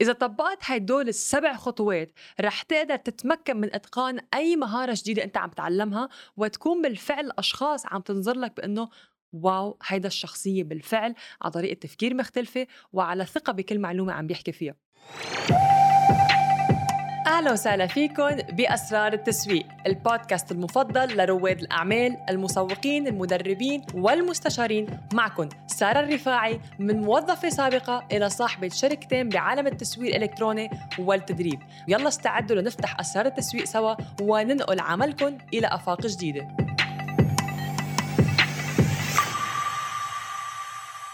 إذا طبقت هدول السبع خطوات رح تقدر تتمكن من إتقان أي مهارة جديدة أنت عم تتعلمها وتكون بالفعل أشخاص عم تنظر لك بأنه واو هيدا الشخصية بالفعل على طريقة تفكير مختلفة وعلى ثقة بكل معلومة عم بيحكي فيها. أهلا وسهلا فيكم بأسرار التسويق، البودكاست المفضل لرواد الأعمال، المسوقين، المدربين والمستشارين، معكم سارة الرفاعي من موظفة سابقة إلى صاحبة شركتين بعالم التسويق الإلكتروني والتدريب، يلا استعدوا لنفتح أسرار التسويق سوا وننقل عملكم إلى أفاق جديدة.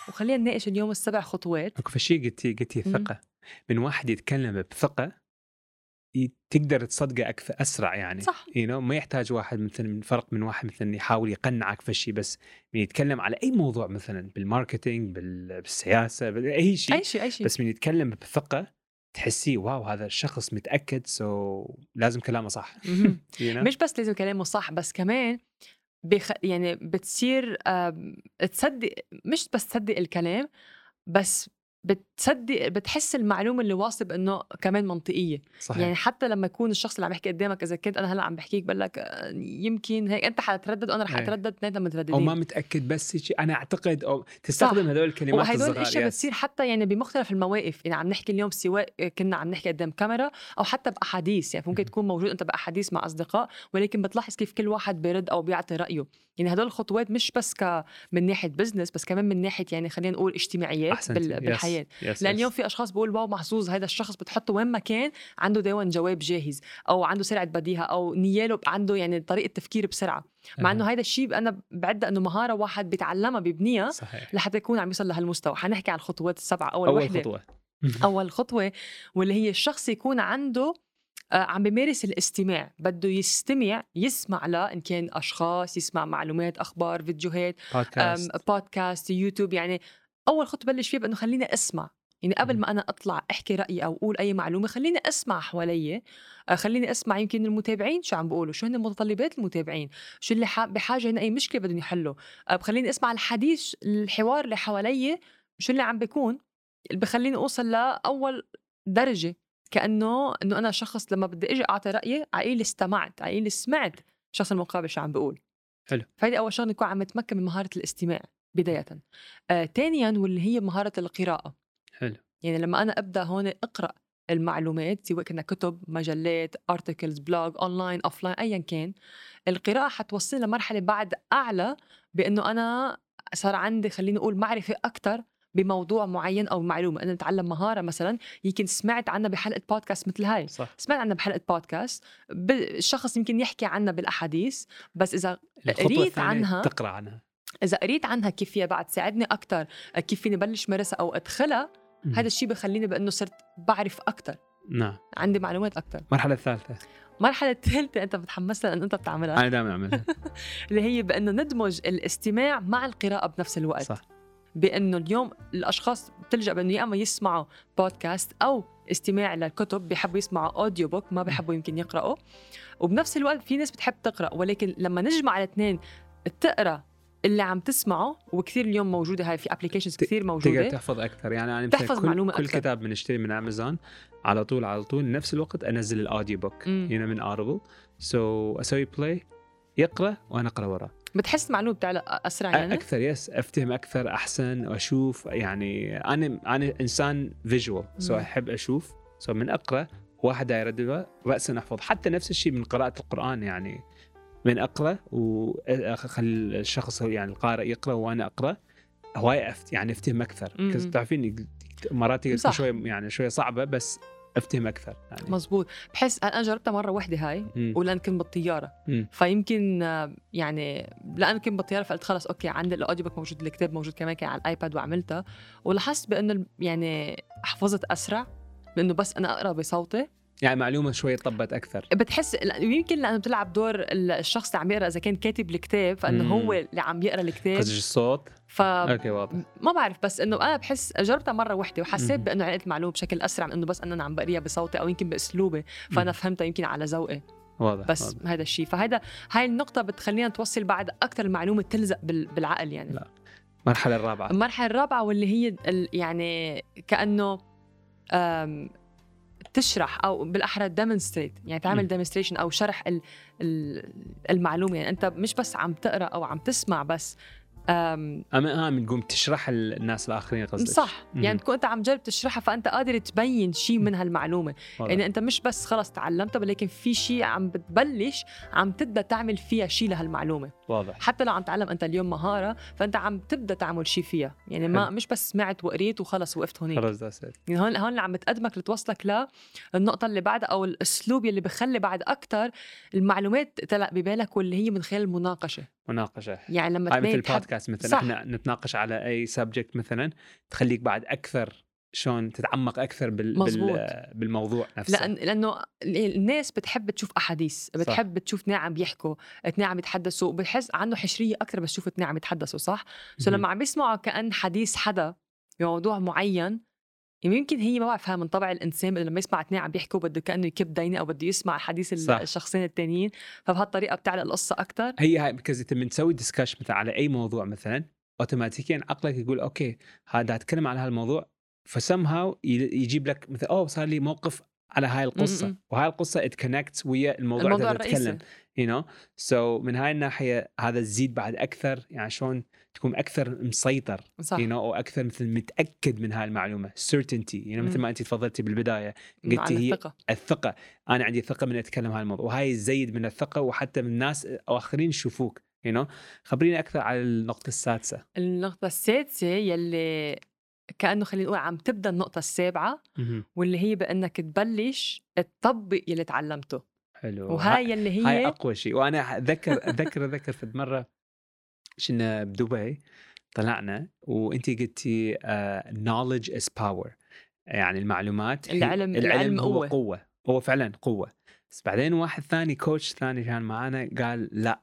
وخلينا نناقش اليوم السبع خطوات. أكو شيء قلتي قلتي الثقه من واحد يتكلم بثقة تقدر تصدقه أكثر أسرع يعني. صح. You know? ما يحتاج واحد مثلا من فرق من واحد مثلا يحاول يقنعك في شيء بس. من يتكلم على أي موضوع مثلا بال marketing بالسياسة باي شيء. أي شيء أي شيء. بس من يتكلم بثقة تحسيه واو هذا الشخص متأكد so لازم كلامه صح. you know? مش بس لازم كلامه صح بس كمان بخ... يعني بتصير تصدق مش بس تصدق الكلام بس بتصدق بتحس المعلومة اللي واصلة بإنه كمان منطقية. صحيح. يعني حتى لما يكون الشخص اللي عم يحكي قدامك إذا كنت أنا هلأ عم بحكيك بقول لك آه، يمكن هيك. أنت حتردد وأنا رح إيه. أتردد اثنيناتنا مترددين أو ما متأكد بس شيء. أنا أعتقد أو تستخدم هدول الكلمات وهدول الأشياء بتصير حتى يعني بمختلف المواقف. يعني عم نحكي اليوم سواء كنا عم نحكي قدام كاميرا أو حتى بأحاديث. يعني ممكن تكون موجود أنت بأحاديث مع أصدقاء ولكن بتلاحظ كيف كل واحد بيرد أو بيعطي رأيه. يعني هدول الخطوات مش بس ك من ناحية business بس كمان من ناحية يعني خلينا نقول اجتماعيات بال... بالحياة. yes. لأن اليوم في أشخاص بقول واو محظوظ هذا الشخص بتحطه وين ما كان عنده دايما جواب جاهز أو عنده سرعة بديهة أو نياله عنده يعني طريقة تفكير بسرعة. مع إنه هذا الشيء أنا بعد إنه مهارة واحد بيتعلمها بيبنيها صحيح. لحتى يكون عم يوصل لهالمستوى. حنحكي عن الخطوات السبعة. أول, أول وحده خطوة. أول خطوة واللي هي الشخص يكون عنده عم بيمارس الاستماع. بده يستمع يسمع لا إن كان أشخاص يسمع معلومات أخبار فيديوهات بودكاست, بودكاست يوتيوب. يعني أول خطوة بلش فيها بأنه خليني أسمع. يعني قبل ما أنا أطلع أحكي رأيي أو أقول أي معلومة خليني أسمع حوالي آه، خليني أسمع يمكن المتابعين شو عم بيقولوا شو هن متطلبات المتابعين شو اللي بحاجة هن أي مشكلة بدهم يحلوا. آه، خليني أسمع الحديث الحوار اللي حوالي شو اللي عم بيكون. اللي بخليني أوصل لأول درجة. كأنه إنه أنا شخص لما بدي إجي أعطي رأيي عقيل استمعت عقيل سمعت الشخص المقابل شو عم بيقول. حلو. فهيدي أول شغلة نكون عم نتمكن من مهارة الاستماع بداية. آه، ثانيا واللي هي مهارة القراءة. حلو. يعني لما أنا أبدأ هون أقرأ المعلومات سواء كنا كتب مجلات articles blog online offline ايا كان القراءة حتوصلني لمرحلة بعد أعلى بإنه أنا صار عندي خليني أقول معرفة أكثر بموضوع معين أو معلومة. أنا اتعلم مهارة مثلا يمكن سمعت عنها بحلقة بودكاست مثل هاي. صح. سمعت عنها بحلقة بودكاست الشخص يمكن يحكي عنها بالأحاديث بس إذا قريت عنها تقرأ عنها. إذا قريت عنها كيف فيها بعد تساعدني أكثر كيف فيني بلش مارسها أو أدخلها هذا الشيء بخليني بأنه صرت بعرف أكثر نعم. عندي معلومات أكثر المرحله الثالثه المرحلة الثالثة أنت بتحمس لها أن أنت بتعملها. أنا دائما أعملها اللي هي بأنه ندمج الاستماع مع القراءة بنفس الوقت. صح. بأنه اليوم الأشخاص بتلجأ بأنه يا إما يسمعوا بودكاست أو استماع للكتب بيحبوا يسمعوا أوديو بوك ما بيحبوا يمكن يقرأوا. وبنفس الوقت في ناس بتحب تقرأ ولكن لما نجمع الاثنين تقرأ اللي عم تسمعه وكثير اليوم موجودة هاي في applications كثير موجودة تقدر تحفظ أكثر. يعني أنا تحفظ كل معلومة كل أكثر. كتاب بنشتري من امازون على طول على طول نفس الوقت أنزل ال audio book هنا من Audible so, أسوي play يقرأ وأنا أقرأ وراه. بتحس معلومة بتعلق أسرع يعني؟ أكثر yes أفتهم أكثر أحسن واشوف يعني أنا أنا إنسان visual so أحب أشوف. so من أقرأ واحد يرددها رأسا احفظ حتى نفس الشيء من قراءة القرآن يعني. من أقرأ واخلي الشخص يعني القارئ يقرأ وأنا أقرأ هواي أفت يعني أفتهم أكثر. تعرفين مرات شوي يعني شوي صعبة بس أفتهم أكثر يعني. مزبوط بحس أنا جربتها مرة واحدة هاي ولان كنت بالطيارة. فيمكن يعني لأن كنت بالطيارة فقلت خلص okay عندي ال audio book موجود الكتاب موجود كمان كان على ال iPad وعملتها. ولاحظت بأنه يعني حفظت أسرع بانه بس أنا أقرأ بصوتي. يعني معلومة شوي طبت أكثر. بتحس يمكن لأنه بتلعب دور الشخص اللي عم يقرأ إذا كان كاتب الكتاب فإنه مم. هو اللي عم يقرأ الكتاب. قصدك الصوت؟ ف أوكي واضح. ما بعرف بس إنه أنا بحس جربتها مرة وحدة وحسيت بإنه عقلت المعلومة بشكل أسرع من إنه بس إنه أنا عم بقريها بصوتي أو يمكن بأسلوبي فأنا فهمتها يمكن على ذوقي. واضح بس واضح. هذا الشيء فهذا هاي النقطة بتخلينا توصل بعد أكثر المعلومة تلزق بالعقل يعني. لا المرحلة الرابعة. المرحلة الرابعة واللي هي يعني كأنه تشرح أو بالأحرى demonstrate يعني تعمل. demonstration أو شرح ال- ال- المعلومة يعني أنت مش بس عم تقرأ أو عم تسمع بس اما آه من تقوم تشرح الناس الآخرين قصدك؟ صح. يعني تكون أنت عم تجرب تشرحها فأنت قادر تبين شيء من هالمعلومة. واضح. يعني أنت مش بس خلص تعلمتها ولكن في شيء عم بتبلش عم تبدأ تعمل فيها شيء لهالمعلومة. واضح. حتى لو عم تعلم أنت اليوم مهارة فأنت عم تبدأ تعمل شيء فيها. يعني ما. مش بس سمعت وقريت وخلص وقفت هونيك خلص. يعني هون هون اللي عم بتقدمك لتوصلك للنقطه اللي بعدها أو الأسلوب يلي بخلي بعد أكثر المعلومات تلق ببالك واللي هي من خلال المناقشة. مناقشة يعني لما هاي مثل البودكاست مثلا صح. إحنا نتناقش على أي سبجكت مثلا تخليك بعد أكثر شلون تتعمق أكثر بال... مزبوط. بال... بالموضوع نفسه لأن لأنه الناس بتحب تشوف أحاديث بتحب تشوف اثنين عم بيحكوا اثنين عم يتحدثوا وبحس عنده حشرية أكثر بس تشوف اثنين عم يتحدثوا صح so. لما عم يسمعوا كأن حديث حدا بموضوع معين يمكن هي ما بعرفها من طبع الإنسان لما يسمع اثنين عم بيحكوا بده كأنه يكب دينه أو بده يسمع حديث صح. الشخصين التانيين فبهالطريقة بتعلق القصة أكثر هي هاي because إنت من تسوي discussion مثلا على أي موضوع مثلا أوتوماتيكيا عقلك يقول okay هذا أتكلم على هالموضوع فسمهاو يجيب لك مثلا أوه صار لي موقف على هاي القصة. م-م. وهاي القصة it connects ويا الموضوع, الموضوع اللي تتكلم. you know so من هاي الناحية هذا تزيد بعد أكثر يعني شلون تكون أكثر مسيطر. صح. you know أو أكثر مثل متأكد من هاي المعلومة. Certainty. يعني مثل مم. ما انت تفضلتي بالبداية. قلتي هي الثقة. الثقة. أنا عندي ثقة من أتكلم هاي الموضوع. وهاي تزيد من الثقة. وحتى من الناس أو آخرين يشوفوك. you know خبريني أكثر على النقطة السادسة. النقطة السادسة يلي كأنه خلينا نقول عم تبدأ النقطة السابعة. واللي هي بأنك تبلش تطبق يلي تعلمته. حلو. وهاي يلي هي هاي أقوى شيء. وأنا اتذكر اتذكر اتذكر في مرة كنا بدبي طلعنا وأنت قلتي knowledge is power. يعني المعلومات العلم- العلم العلم هو قوة. قوة. هو فعلا قوة. بس بعدين واحد ثاني كوتش ثاني كان معنا قال لا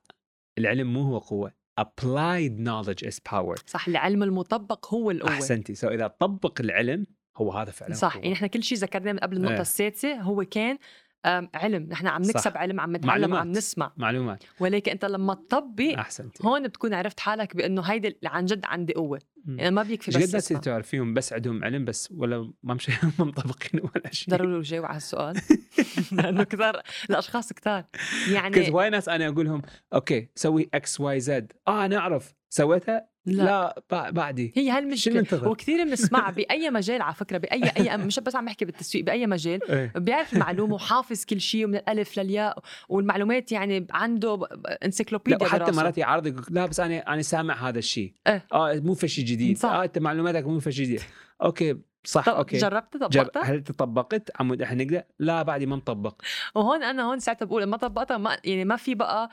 العلم مو هو قوة. Applied knowledge is power صح العلم المطبق هو القوة أحسنتي سو إذا طبق العلم هو هذا فعلا صح قوة. يعني إحنا كل شيء ذكرناه من قبل النقطة إيه. السادسة هو كان علم. نحن عم صح. نكسب علم عم نتعلم معلومات. عم نسمع. معلومات. ولكن انت لما تطبق أحسنتي. هون بتكون عرفت حالك بأنه هيدي عن جد عندي قوة. يعني ما بيكفي بس قد ناس. تعرفيهم بس عندهم علم بس ولا ما مش ما مطبقين ولا شيء. ضروري جاوب على السؤال. لأنه كثار الأشخاص كثار. يعني واي ناس أنا أقول لهم okay سوي X Y Z آه أنا أعرف. سويتها؟ لا, لا, لا بعدي. هي هالمشكلة؟ وكثير بنسمعها بأي مجال على فكرة بأي أي مش بس عم بحكي بالتسويق بأي مجال. إيه. بيعرف المعلومة وحافظ كل شيء ومن الألف للياء والمعلومات يعني عنده ال encyclopedia وحتى براسه. مرات يقول لا بس أنا أنا سامع هذا الشيء. آه مو في شيء جديد. صح. آه أنت معلوماتك مو في شيء جديد. okay صح طب okay. جربت؟ جر... طبقتها هل تطبقت؟ عمود إحنا نقدر؟ لا بعدي ما مطبق وهون أنا هون ساعتها بقول ما طبقتها ما يعني ما في بقى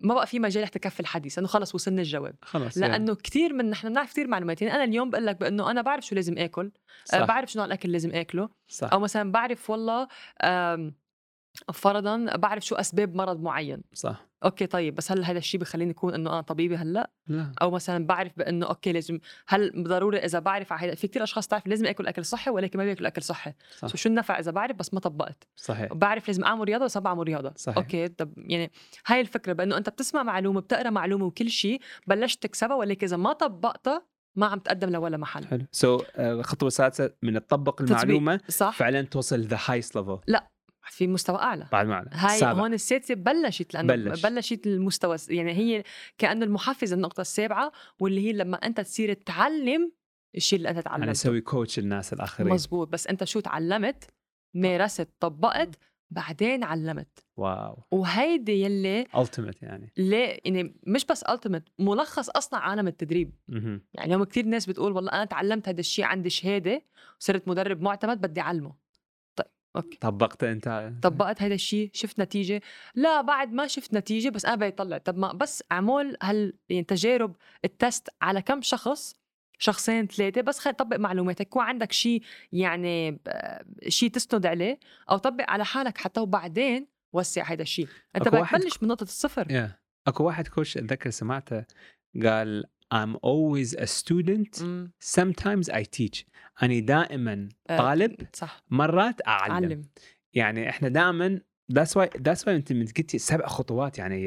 ما بقى في مجال حتى كفي الحديث انه خلص وصلنا الجواب خلص يعني. لأنه كثير من نحن بنعرف كثير معلومات يعني أنا اليوم بقول لك بأنه أنا بعرف شو لازم آكل صح. أه بعرف شو نوع الاكل لازم آكله صح أو مثلا بعرف والله فرضا بعرف شو أسباب مرض معين. صح. okay طيب بس هل هذا الشيء بخليني أكون إنه أنا طبيبي هلأ؟ لا. أو مثلا بعرف بإنه okay لازم هل ضروري إذا بعرف على في كثير أشخاص تعرف لازم اكل أكل صحي ولكن ما بيأكل أكل صحي. صح. so شو النفع إذا بعرف؟ بس ما طبقت. صحيح. بعرف لازم أعمل رياضة بس ما بعمل رياضة. صحيح. okay طب يعني هاي الفكرة بإنه أنت بتسمع معلومة بتقرأ معلومة وكل شيء بلشت تكسبها ولكن إذا ما طبقتها ما عم تقدم لولا محل. حلو. so, الخطوة السادسة من تطبق. المعلومة صح. فعلا توصل the highest level في مستوى أعلى. بعد معنا هاي السابع. هون السادسه بلشت لأنه بلش. بلش. بلشت المستوى يعني هي كأنه المحفز النقطة السابعة واللي هي لما أنت تصير تعلم الشيء اللي أنت يعني تعلمته. أسوي coach الناس الآخرين. مزبوط بس أنت شو تعلمت؟ مارست طبقت بعدين علمت. wow. وهيدي يلي ultimate يعني. ليه يعني مش بس ultimate ملخص أصلا عالم التدريب. مهم. يعني اليوم كثير ناس بتقول والله أنا تعلمت هذا الشيء عندي شهادة وصرت مدرب معتمد بدي أعلمه. okay. طبقت أنت طبقت هذا الشيء شفت نتيجة. لا بعد ما شفت نتيجة بس أنا بيطلع طب ما بس أعمل هال يعني تجارب ال test على كم شخص شخصين ثلاثة بس خلي طبق معلوماتك يكون عندك شيء يعني ب- شيء تسند عليه أو طبق على حالك حتى وبعدين وسع هذا الشيء أنت أكو بدك تبلش من نقطة الصفر. يا أكو واحد coach أتذكر سمعته قال I'm always a student. مم. sometimes I teach. أنا دائما آه، طالب صح. مرات أعلم. علم يعني إحنا دائما that's why that's why أنت من قلتي سبع خطوات يعني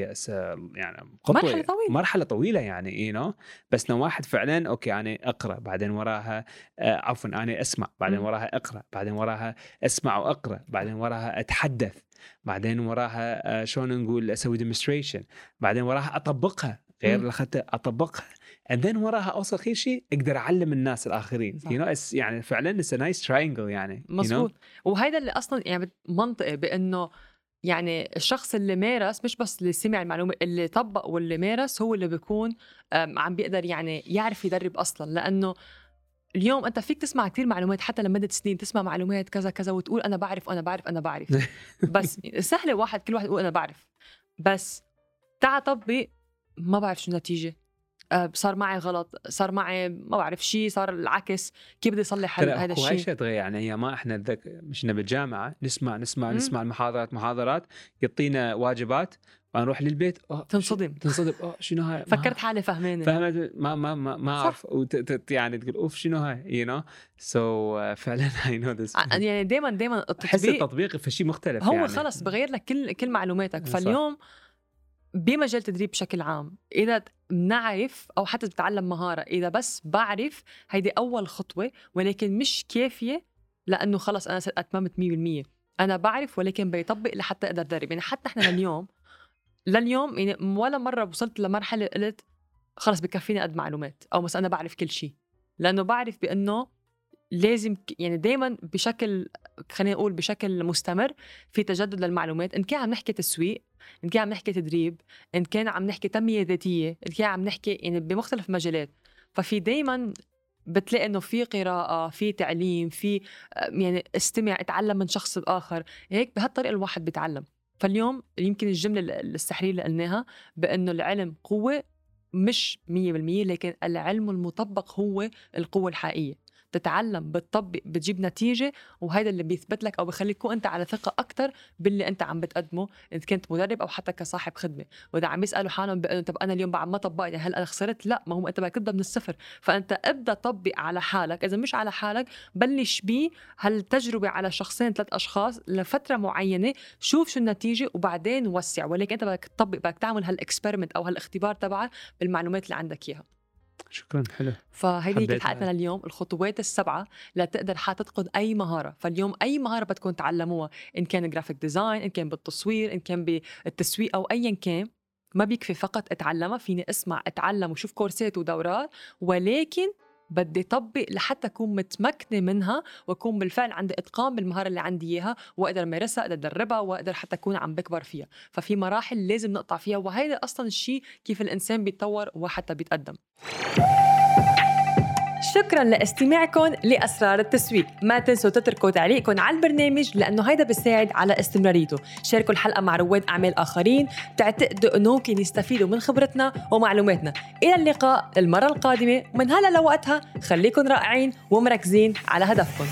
يعني خطوة مرحلة طويلة. مرحلة طويلة يعني you know بس لو واحد فعلا okay أنا أقرأ بعدين وراها آه عفوا أنا أسمع بعدين. وراها أقرأ بعدين وراها أسمع وأقرأ بعدين وراها أتحدث بعدين وراها آه شلون نقول أسوي demonstration بعدين وراها أطبقها. غير. اللي أخذته أطبقها. And then وراها أوصل خير شيء أقدر أعلم الناس الآخرين. صح. you know it's يعني فعلا it's a nice triangle يعني you know? وهيدا اللي أصلا يعني منطقي بأنه يعني الشخص اللي مارس مش بس اللي سمع المعلومة اللي طبق واللي مارس هو اللي بيكون عم بيقدر يعني يعرف يدرب أصلا. لأنه اليوم أنت فيك تسمع كثير معلومات حتى لمده سنين تسمع معلومات كذا كذا وتقول أنا بعرف أنا بعرف أنا بعرف. بس سهلة واحد كل واحد يقول أنا بعرف. بس تعا طبق ما بعرف شو النتيجة. صار معي غلط صار معي ما بعرف شيء صار العكس كيف بدي أصلح هذا الشيء شيء تغير يعني هي ما إحنا ذك مشنا بالجامعة نسمع نسمع مم. نسمع المحاضرات محاضرات يعطينا واجبات ونروح للبيت أوه، تنصدم. تنصدم آه شنو هاي فكرت حالي فهمانة فهمت ما ما ما, ما. أعرف وت- ت- يعني تقول أوف شنو هاي يو نو سو فعلا اي نو ذس يعني دائما دائما أحس التطبيق التطبيق في شيء مختلف هو يعني. خلص بغير لك كل كل معلوماتك صح. بمجال التدريب بشكل عام إذا بنعرف أو حتى بتعلم مهارة إذا بس بعرف هيدي أول خطوة ولكن مش كافية لأنه خلص أنا اتممت 100% أنا بعرف ولكن بيطبق لحتى أقدر أدرب. يعني حتى إحنا لليوم لليوم يعني ولا مرة وصلت لمرحلة قلت خلص بكفيني قد معلومات أو مثلا أنا بعرف كل شيء. لأنه بعرف بأنه لازم يعني دائما بشكل خلينا نقول بشكل مستمر في تجدد للمعلومات إن كان عم نحكي تسويق إن كان عم نحكي تدريب إن كان عم نحكي تنمية ذاتية إن كان عم نحكي يعني بمختلف مجالات. ففي دائما بتلاقي إنه في قراءة في تعليم في آه، يعني استمع اتعلم من شخص آخر. هيك بهالطريقة الواحد بيتعلم. فاليوم يمكن الجملة ال- السحرية اللي قلناها بإنه العلم قوة مش 100% لكن العلم المطبق هو القوة الحقيقية. بتتعلم بتطبق بتجيب نتيجة وهذا اللي بيثبت لك أو بخليك تكون أنت على ثقة أكتر باللي أنت عم بتقدمه إن كنت مدرب أو حتى كصاحب خدمة. وإذا عم يسألوا حالهم بأنه طب أنا اليوم بعد ما طبقت هل أنا خسرت؟ لا ما هو أنت بدك تبدأ من الصفر. فأنت ابدأ طبق على حالك. إذا مش على حالك بلش بيه هالتجربة على شخصين ثلاث أشخاص لفترة معينة. شوف شو النتيجة وبعدين وسع. ولكن أنت بدك تطبق بدك تعمل هالاكسبيرمنت أو هالاختبار تبعك بالمعلومات اللي عندك إياها. شكرا حلو فهيدي هي كانت. حلقتنا لليوم الخطوات السبعة لتقدر حتتقن أي مهارة فاليوم أي مهارة بدكم تعلموها إن كان graphic design إن كان بالتصوير إن كان بالتسويق أو ايا كان ما بيكفي فقط أتعلمها فيني أسمع أتعلم وشوف كورسات ودورات ولكن بدي طبق لحتى أكون متمكنة منها وأكون بالفعل عندي إتقان بالمهارة اللي عندي إياها وأقدر أمارسها أقدر أدربها وأقدر حتى أكون عم بكبر فيها. ففي مراحل لازم نقطع فيها وهيدا أصلا الشيء كيف الإنسان بيتطور وحتى بيتقدم. شكرا لاستماعكم لأسرار التسويق. ما تنسوا تتركوا تعليقكم على البرنامج لأنه هيدا بيساعد على استمراريته. شاركوا الحلقة مع رواد أعمال آخرين بتعتقدوا إنه ممكن يستفيدوا من خبرتنا ومعلوماتنا. إلى اللقاء المرة القادمة. من هلا لوقتها خليكن رائعين ومركزين على هدفكم.